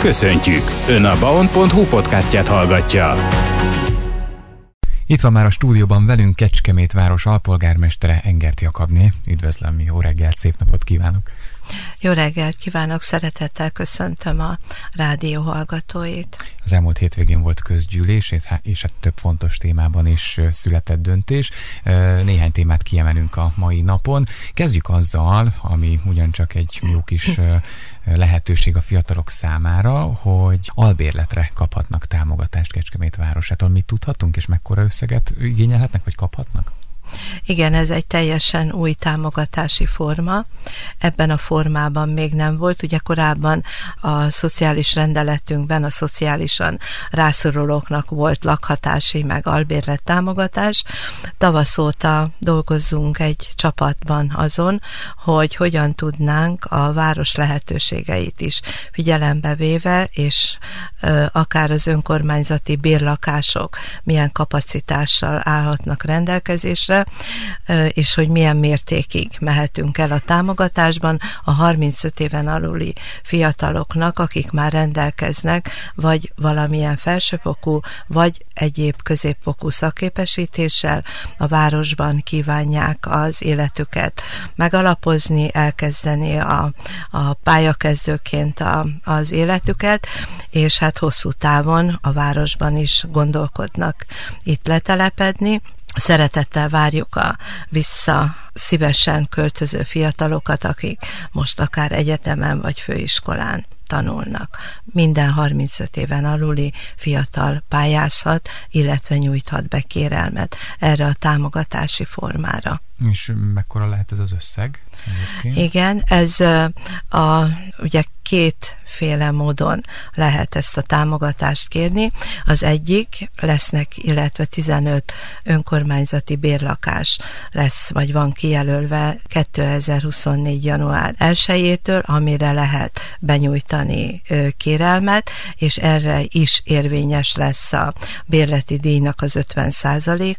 Köszöntjük! Ön a baon.hu podcastját hallgatja. Itt van már a stúdióban velünk Kecskemét város alpolgármestere Engert Jakabné. Üdvözlöm, jó reggelt, szép napot kívánok! Jó reggelt kívánok, szeretettel köszöntöm a rádió hallgatóit. Az elmúlt hétvégén volt közgyűlés, és hát több fontos témában is született döntés. Néhány témát kiemelünk a mai napon. Kezdjük azzal, ami ugyancsak egy jó kis lehetőség a fiatalok számára, hogy albérletre kaphatnak támogatást Kecskemét városától. Mit tudhatunk, és mekkora összeget igényelhetnek, vagy kaphatnak? Igen, ez egy teljesen új támogatási forma. Ebben a formában még nem volt. Ugye korábban a szociális rendeletünkben a szociálisan rászorulóknak volt lakhatási meg albérlet támogatás. Tavasz óta dolgozzunk egy csapatban azon, hogy hogyan tudnánk a város lehetőségeit is figyelembe véve, és akár az önkormányzati bérlakások milyen kapacitással állhatnak rendelkezésre, és hogy milyen mértékig mehetünk el a támogatásban a 35 éven aluli fiataloknak, akik már rendelkeznek, vagy valamilyen felsőfokú, vagy egyéb középfokú szakképesítéssel a városban kívánják az életüket megalapozni, elkezdeni a, a pályakezdőként a, az életüket, és hát hosszú távon a városban is gondolkodnak itt letelepedni, Szeretettel várjuk a vissza szívesen költöző fiatalokat, akik most akár egyetemen vagy főiskolán tanulnak. Minden 35 éven aluli fiatal pályázhat, illetve nyújthat be kérelmet erre a támogatási formára. És mekkora lehet ez az összeg? Egyébként? Igen, ez a, ugye kétféle módon lehet ezt a támogatást kérni. Az egyik lesznek, illetve 15 önkormányzati bérlakás lesz, vagy van kijelölve 2024. január 1-től, amire lehet benyújtani kérelmet, és erre is érvényes lesz a bérleti díjnak az 50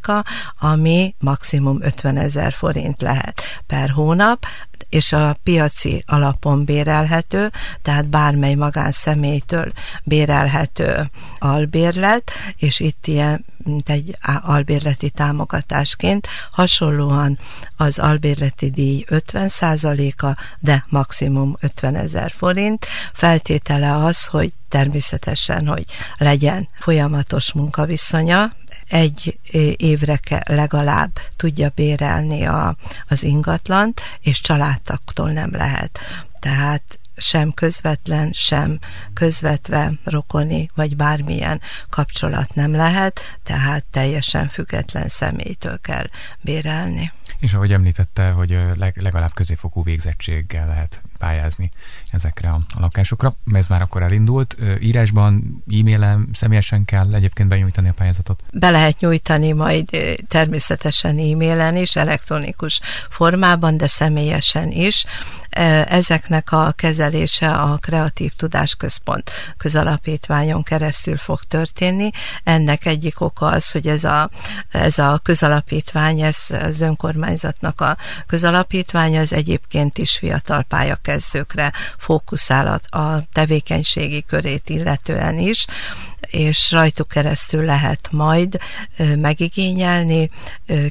a ami maximum 50 ezer forint lehet per hónap, és a piaci alapon bérelhető, tehát bármely magánszemélytől bérelhető albérlet, és itt ilyen mint egy albérleti támogatásként, hasonlóan az albérleti díj 50%-a, de maximum 50 ezer forint. Feltétele az, hogy természetesen, hogy legyen folyamatos munkaviszonya, egy évre legalább tudja bérelni a, az ingatlant, és családtaktól nem lehet. Tehát sem közvetlen, sem közvetve rokoni, vagy bármilyen kapcsolat nem lehet, tehát teljesen független személytől kell bérelni. És ahogy említette, hogy legalább középfokú végzettséggel lehet pályázni ezekre a, lakásokra. Ez már akkor elindult. Írásban, e-mailen, személyesen kell egyébként benyújtani a pályázatot? Be lehet nyújtani majd természetesen e-mailen is, elektronikus formában, de személyesen is. Ezeknek a kezelése a Kreatív Tudásközpont közalapítványon keresztül fog történni. Ennek egyik oka az, hogy ez a, ez a közalapítvány, ez az önkormányzatnak a közalapítványa, az egyébként is fiatal pályakezdőkre fókuszál a tevékenységi körét illetően is, és rajtuk keresztül lehet majd megigényelni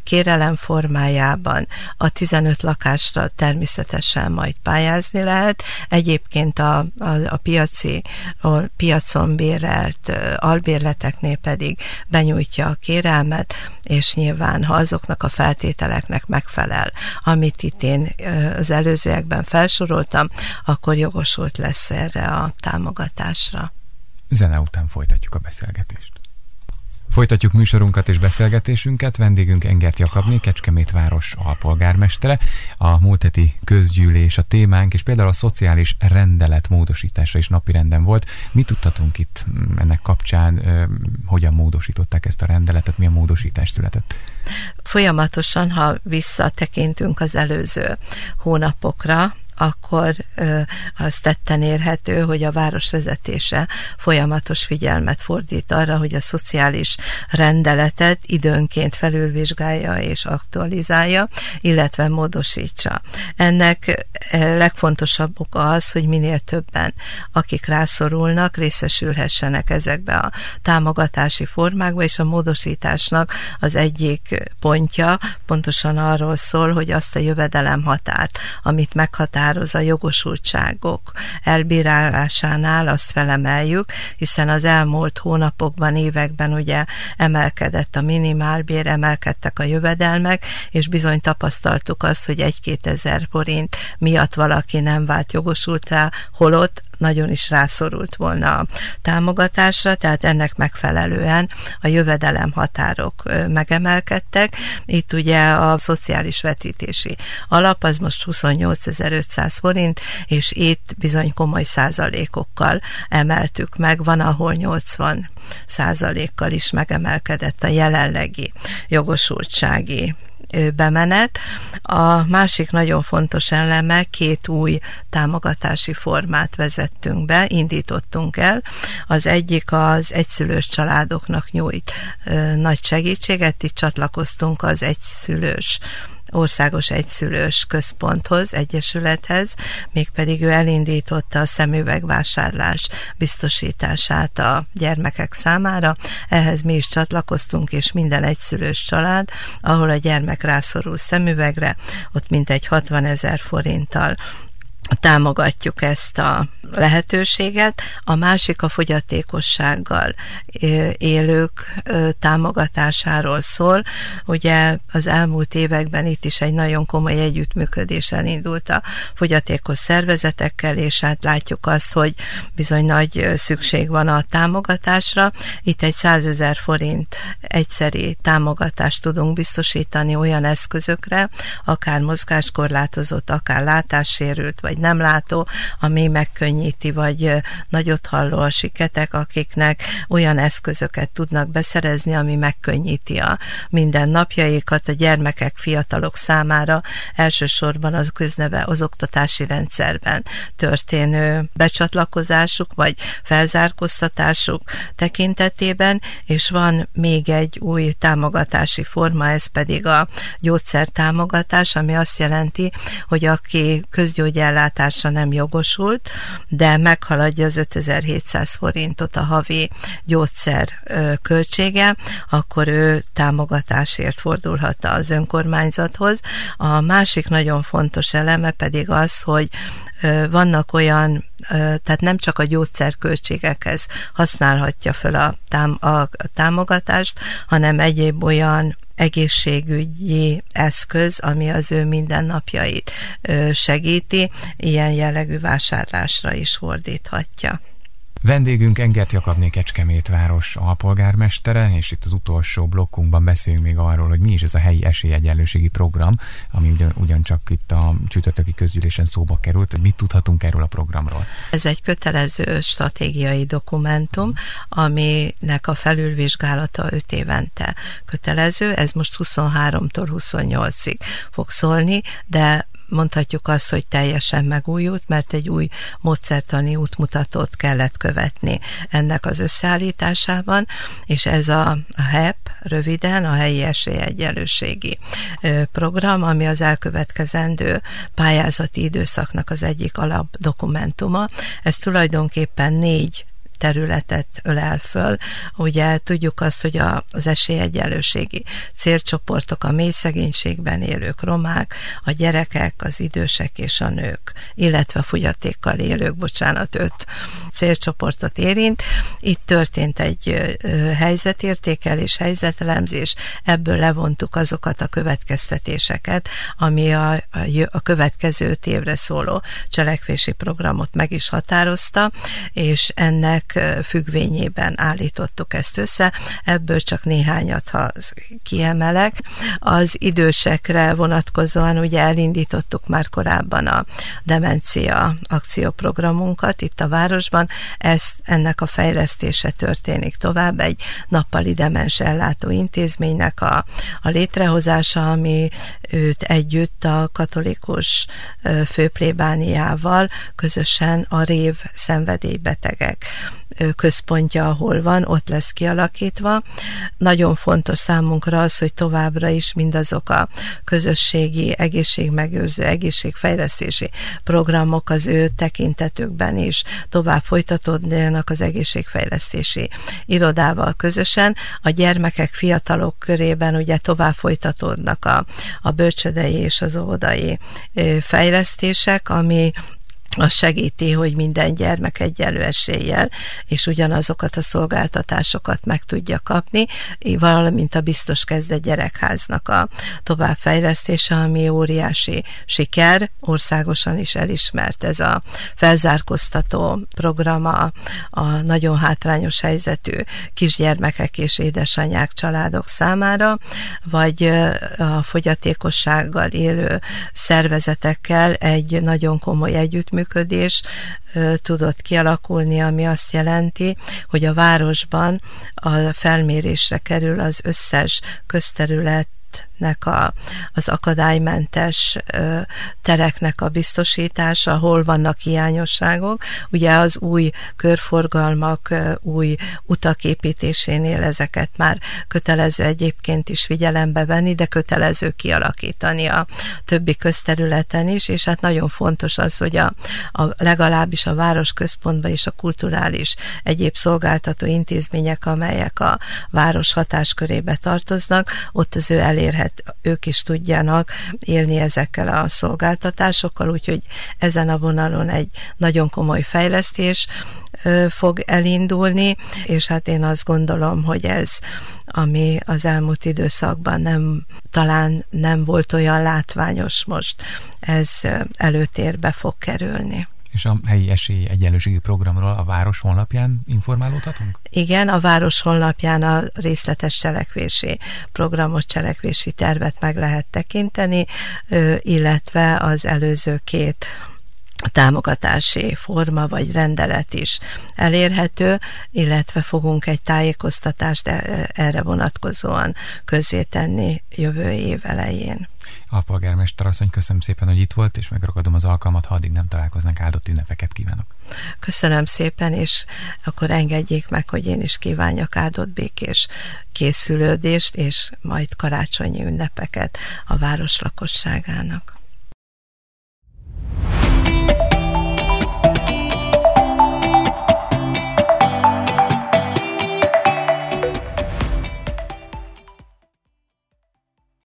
kérelem formájában. A 15 lakásra természetesen majd pályázni lehet. Egyébként a, a, a piaci, a piacon bérelt albérleteknél pedig benyújtja a kérelmet, és nyilván, ha azoknak a feltételeknek megfelel, amit itt én az előzőekben felsoroltam, akkor jogosult lesz erre a támogatásra. Zene után folytatjuk a beszélgetést. Folytatjuk műsorunkat és beszélgetésünket. Vendégünk Engert Jakabné, Kecskemét város alpolgármestere. A múlt heti közgyűlés a témánk, és például a szociális rendelet módosítása is napirenden volt. Mit tudtatunk itt ennek kapcsán, hogyan módosították ezt a rendeletet, milyen módosítás született? Folyamatosan, ha visszatekintünk az előző hónapokra, akkor az tetten érhető, hogy a város vezetése folyamatos figyelmet fordít arra, hogy a szociális rendeletet időnként felülvizsgálja és aktualizálja, illetve módosítsa. Ennek legfontosabb oka az, hogy minél többen, akik rászorulnak, részesülhessenek ezekbe a támogatási formákba, és a módosításnak az egyik pontja pontosan arról szól, hogy azt a jövedelem határt, amit meghatároz a jogosultságok elbírálásánál, azt felemeljük, hiszen az elmúlt hónapokban, években ugye emelkedett a minimálbér, emelkedtek a jövedelmek, és bizony tapasztaltuk azt, hogy egy-két ezer forint miatt valaki nem vált jogosult rá, holott nagyon is rászorult volna a támogatásra, tehát ennek megfelelően a jövedelem határok megemelkedtek. Itt ugye a szociális vetítési alap az most 28.500 forint, és itt bizony komoly százalékokkal emeltük meg, van ahol 80 százalékkal is megemelkedett a jelenlegi jogosultsági bemenet. A másik nagyon fontos eleme, két új támogatási formát vezettünk be, indítottunk el. Az egyik az egyszülős családoknak nyújt nagy segítséget, itt csatlakoztunk az egyszülős országos egyszülős központhoz, egyesülethez, mégpedig ő elindította a szemüvegvásárlás biztosítását a gyermekek számára. Ehhez mi is csatlakoztunk, és minden egyszülős család, ahol a gyermek rászorul szemüvegre, ott mintegy 60 ezer forinttal támogatjuk ezt a lehetőséget, a másik a fogyatékossággal élők támogatásáról szól. Ugye az elmúlt években itt is egy nagyon komoly együttműködés elindult a fogyatékos szervezetekkel, és hát látjuk azt, hogy bizony nagy szükség van a támogatásra. Itt egy 100 ezer forint egyszeri támogatást tudunk biztosítani olyan eszközökre, akár mozgáskorlátozott, akár látássérült, vagy nem látó, ami megkönnyíti, vagy nagyot halló a siketek, akiknek olyan eszközöket tudnak beszerezni, ami megkönnyíti a mindennapjaikat a gyermekek, fiatalok számára, elsősorban az közneve az oktatási rendszerben történő becsatlakozásuk, vagy felzárkóztatásuk tekintetében, és van még egy új támogatási forma, ez pedig a gyógyszertámogatás, ami azt jelenti, hogy aki közgyógyellátás ellátásra nem jogosult, de meghaladja az 5700 forintot a havi gyógyszer költsége, akkor ő támogatásért fordulhat az önkormányzathoz. A másik nagyon fontos eleme pedig az, hogy vannak olyan, tehát nem csak a gyógyszerköltségekhez használhatja fel a, tám, a támogatást, hanem egyéb olyan egészségügyi eszköz, ami az ő mindennapjait segíti, ilyen jellegű vásárlásra is fordíthatja. Vendégünk Engert Jakabné Kecskemét város alpolgármestere, és itt az utolsó blokkunkban beszélünk még arról, hogy mi is ez a helyi esélyegyenlőségi program, ami ugyan, ugyancsak itt a csütörtöki közgyűlésen szóba került. Mit tudhatunk erről a programról? Ez egy kötelező stratégiai dokumentum, aminek a felülvizsgálata 5 évente kötelező. Ez most 23-tól 28-ig fog szólni, de mondhatjuk azt, hogy teljesen megújult, mert egy új módszertani útmutatót kellett követni ennek az összeállításában, és ez a, HEP, röviden a helyi esélyegyenlőségi program, ami az elkövetkezendő pályázati időszaknak az egyik alapdokumentuma. Ez tulajdonképpen négy területet ölel föl. Ugye tudjuk azt, hogy a, az esélyegyenlőségi célcsoportok, a mély szegénységben élők, romák, a gyerekek, az idősek és a nők, illetve a fogyatékkal élők, bocsánat, öt célcsoportot érint. Itt történt egy helyzetértékelés, helyzetelemzés, ebből levontuk azokat a következtetéseket, ami a, a, a következő évre szóló cselekvési programot meg is határozta, és ennek ennek függvényében állítottuk ezt össze, ebből csak néhányat, ha kiemelek. Az idősekre vonatkozóan ugye elindítottuk már korábban a demencia akcióprogramunkat itt a városban, ezt, ennek a fejlesztése történik tovább, egy nappali demens ellátó intézménynek a, a létrehozása, ami őt együtt a katolikus főplébániával közösen a rév szenvedélybetegek központja, ahol van, ott lesz kialakítva. Nagyon fontos számunkra az, hogy továbbra is mindazok a közösségi egészségmegőrző, egészségfejlesztési programok az ő tekintetükben is tovább folytatódjanak az egészségfejlesztési irodával közösen. A gyermekek, fiatalok körében ugye tovább folytatódnak a, a bölcsödei és az óvodai fejlesztések, ami az segíti, hogy minden gyermek egyenlő eséllyel, és ugyanazokat a szolgáltatásokat meg tudja kapni, valamint a biztos kezde gyerekháznak a továbbfejlesztése, ami óriási siker, országosan is elismert ez a felzárkóztató program a, a nagyon hátrányos helyzetű kisgyermekek és édesanyák családok számára, vagy a fogyatékossággal élő szervezetekkel egy nagyon komoly együttműködés, együttműködés tudott kialakulni, ami azt jelenti, hogy a városban a felmérésre kerül az összes közterület nek a, az akadálymentes ö, tereknek a biztosítása, hol vannak hiányosságok. Ugye az új körforgalmak, ö, új utak építésénél ezeket már kötelező egyébként is figyelembe venni, de kötelező kialakítani a többi közterületen is, és hát nagyon fontos az, hogy a, a legalábbis a város központban és a kulturális egyéb szolgáltató intézmények, amelyek a város hatáskörébe tartoznak, ott az ő elérhető tehát ők is tudjanak élni ezekkel a szolgáltatásokkal, úgyhogy ezen a vonalon egy nagyon komoly fejlesztés fog elindulni, és hát én azt gondolom, hogy ez, ami az elmúlt időszakban nem, talán nem volt olyan látványos most, ez előtérbe fog kerülni és a helyi esély egyenlőségi programról a város honlapján informálódhatunk? Igen, a város honlapján a részletes cselekvési programot, cselekvési tervet meg lehet tekinteni, illetve az előző két támogatási forma vagy rendelet is elérhető, illetve fogunk egy tájékoztatást e, erre vonatkozóan közzétenni jövő év elején. Alpolgármester asszony, köszönöm szépen, hogy itt volt, és megragadom az alkalmat, ha addig nem találkoznak, áldott ünnepeket kívánok. Köszönöm szépen, és akkor engedjék meg, hogy én is kívánjak áldott békés készülődést, és majd karácsonyi ünnepeket a város lakosságának.